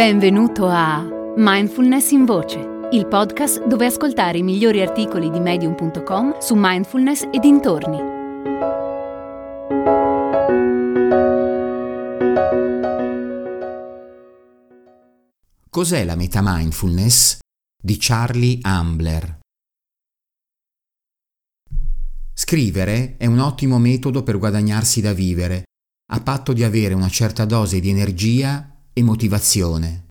Benvenuto a Mindfulness in Voce, il podcast dove ascoltare i migliori articoli di medium.com su mindfulness e dintorni. Cos'è la meta-mindfulness? di Charlie Ambler. Scrivere è un ottimo metodo per guadagnarsi da vivere, a patto di avere una certa dose di energia e motivazione.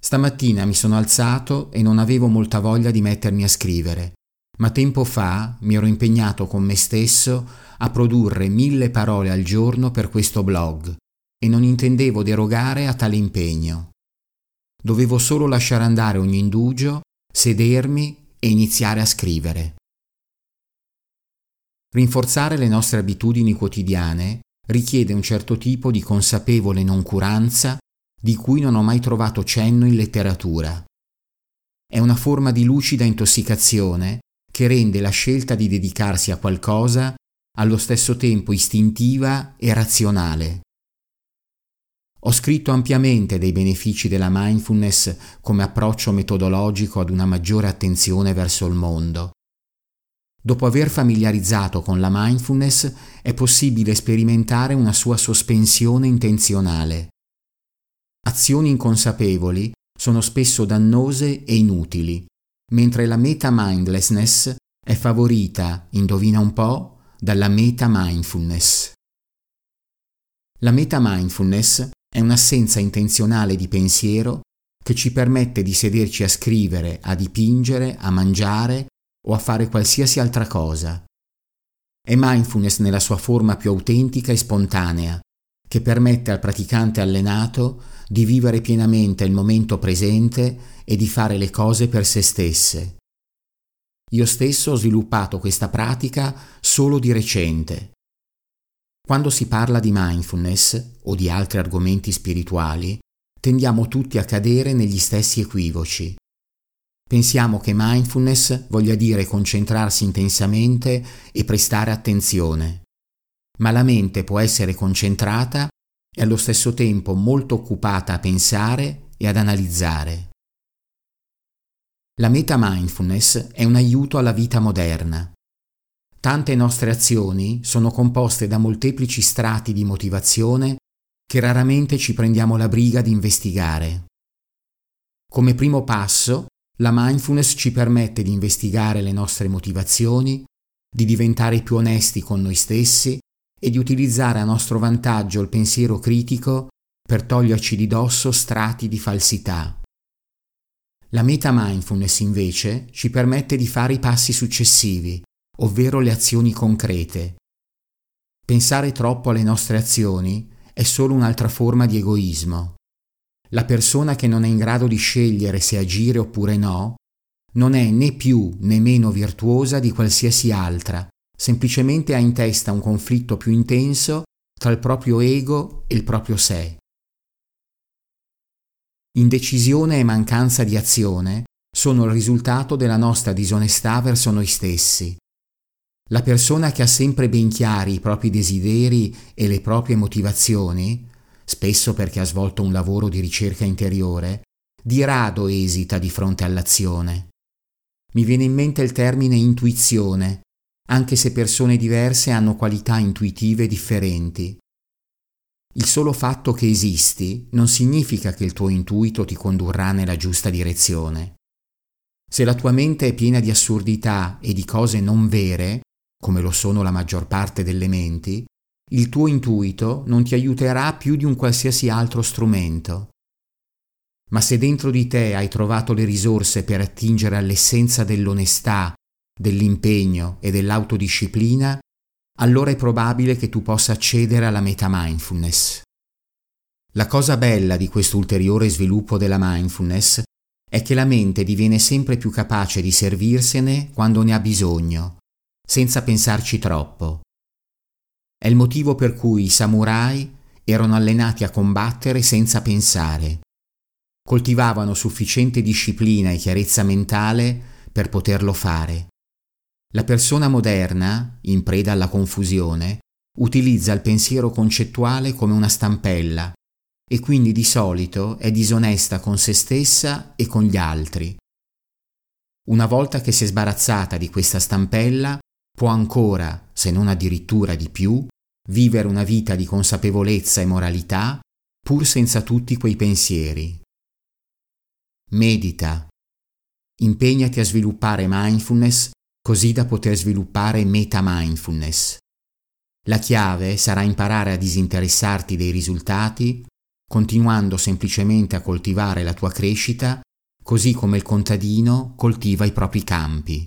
Stamattina mi sono alzato e non avevo molta voglia di mettermi a scrivere, ma tempo fa mi ero impegnato con me stesso a produrre mille parole al giorno per questo blog e non intendevo derogare a tale impegno. Dovevo solo lasciare andare ogni indugio, sedermi e iniziare a scrivere. Rinforzare le nostre abitudini quotidiane richiede un certo tipo di consapevole noncuranza di cui non ho mai trovato cenno in letteratura. È una forma di lucida intossicazione che rende la scelta di dedicarsi a qualcosa allo stesso tempo istintiva e razionale. Ho scritto ampiamente dei benefici della mindfulness come approccio metodologico ad una maggiore attenzione verso il mondo Dopo aver familiarizzato con la mindfulness è possibile sperimentare una sua sospensione intenzionale. Azioni inconsapevoli sono spesso dannose e inutili, mentre la meta-mindlessness è favorita, indovina un po', dalla meta-mindfulness. La meta-mindfulness è un'assenza intenzionale di pensiero che ci permette di sederci a scrivere, a dipingere, a mangiare o a fare qualsiasi altra cosa. È mindfulness nella sua forma più autentica e spontanea, che permette al praticante allenato di vivere pienamente il momento presente e di fare le cose per se stesse. Io stesso ho sviluppato questa pratica solo di recente. Quando si parla di mindfulness o di altri argomenti spirituali, tendiamo tutti a cadere negli stessi equivoci. Pensiamo che mindfulness voglia dire concentrarsi intensamente e prestare attenzione, ma la mente può essere concentrata e allo stesso tempo molto occupata a pensare e ad analizzare. La meta mindfulness è un aiuto alla vita moderna. Tante nostre azioni sono composte da molteplici strati di motivazione che raramente ci prendiamo la briga di investigare. Come primo passo la mindfulness ci permette di investigare le nostre motivazioni, di diventare più onesti con noi stessi e di utilizzare a nostro vantaggio il pensiero critico per toglierci di dosso strati di falsità. La meta mindfulness invece ci permette di fare i passi successivi, ovvero le azioni concrete. Pensare troppo alle nostre azioni è solo un'altra forma di egoismo. La persona che non è in grado di scegliere se agire oppure no, non è né più né meno virtuosa di qualsiasi altra, semplicemente ha in testa un conflitto più intenso tra il proprio ego e il proprio sé. Indecisione e mancanza di azione sono il risultato della nostra disonestà verso noi stessi. La persona che ha sempre ben chiari i propri desideri e le proprie motivazioni spesso perché ha svolto un lavoro di ricerca interiore, di rado esita di fronte all'azione. Mi viene in mente il termine intuizione, anche se persone diverse hanno qualità intuitive differenti. Il solo fatto che esisti non significa che il tuo intuito ti condurrà nella giusta direzione. Se la tua mente è piena di assurdità e di cose non vere, come lo sono la maggior parte delle menti, il tuo intuito non ti aiuterà più di un qualsiasi altro strumento. Ma se dentro di te hai trovato le risorse per attingere all'essenza dell'onestà, dell'impegno e dell'autodisciplina, allora è probabile che tu possa accedere alla meta mindfulness. La cosa bella di questo ulteriore sviluppo della mindfulness è che la mente diviene sempre più capace di servirsene quando ne ha bisogno, senza pensarci troppo. È il motivo per cui i samurai erano allenati a combattere senza pensare. Coltivavano sufficiente disciplina e chiarezza mentale per poterlo fare. La persona moderna, in preda alla confusione, utilizza il pensiero concettuale come una stampella e quindi di solito è disonesta con se stessa e con gli altri. Una volta che si è sbarazzata di questa stampella, può ancora, se non addirittura di più, vivere una vita di consapevolezza e moralità pur senza tutti quei pensieri. Medita. Impegnati a sviluppare mindfulness così da poter sviluppare meta-mindfulness. La chiave sarà imparare a disinteressarti dei risultati, continuando semplicemente a coltivare la tua crescita, così come il contadino coltiva i propri campi.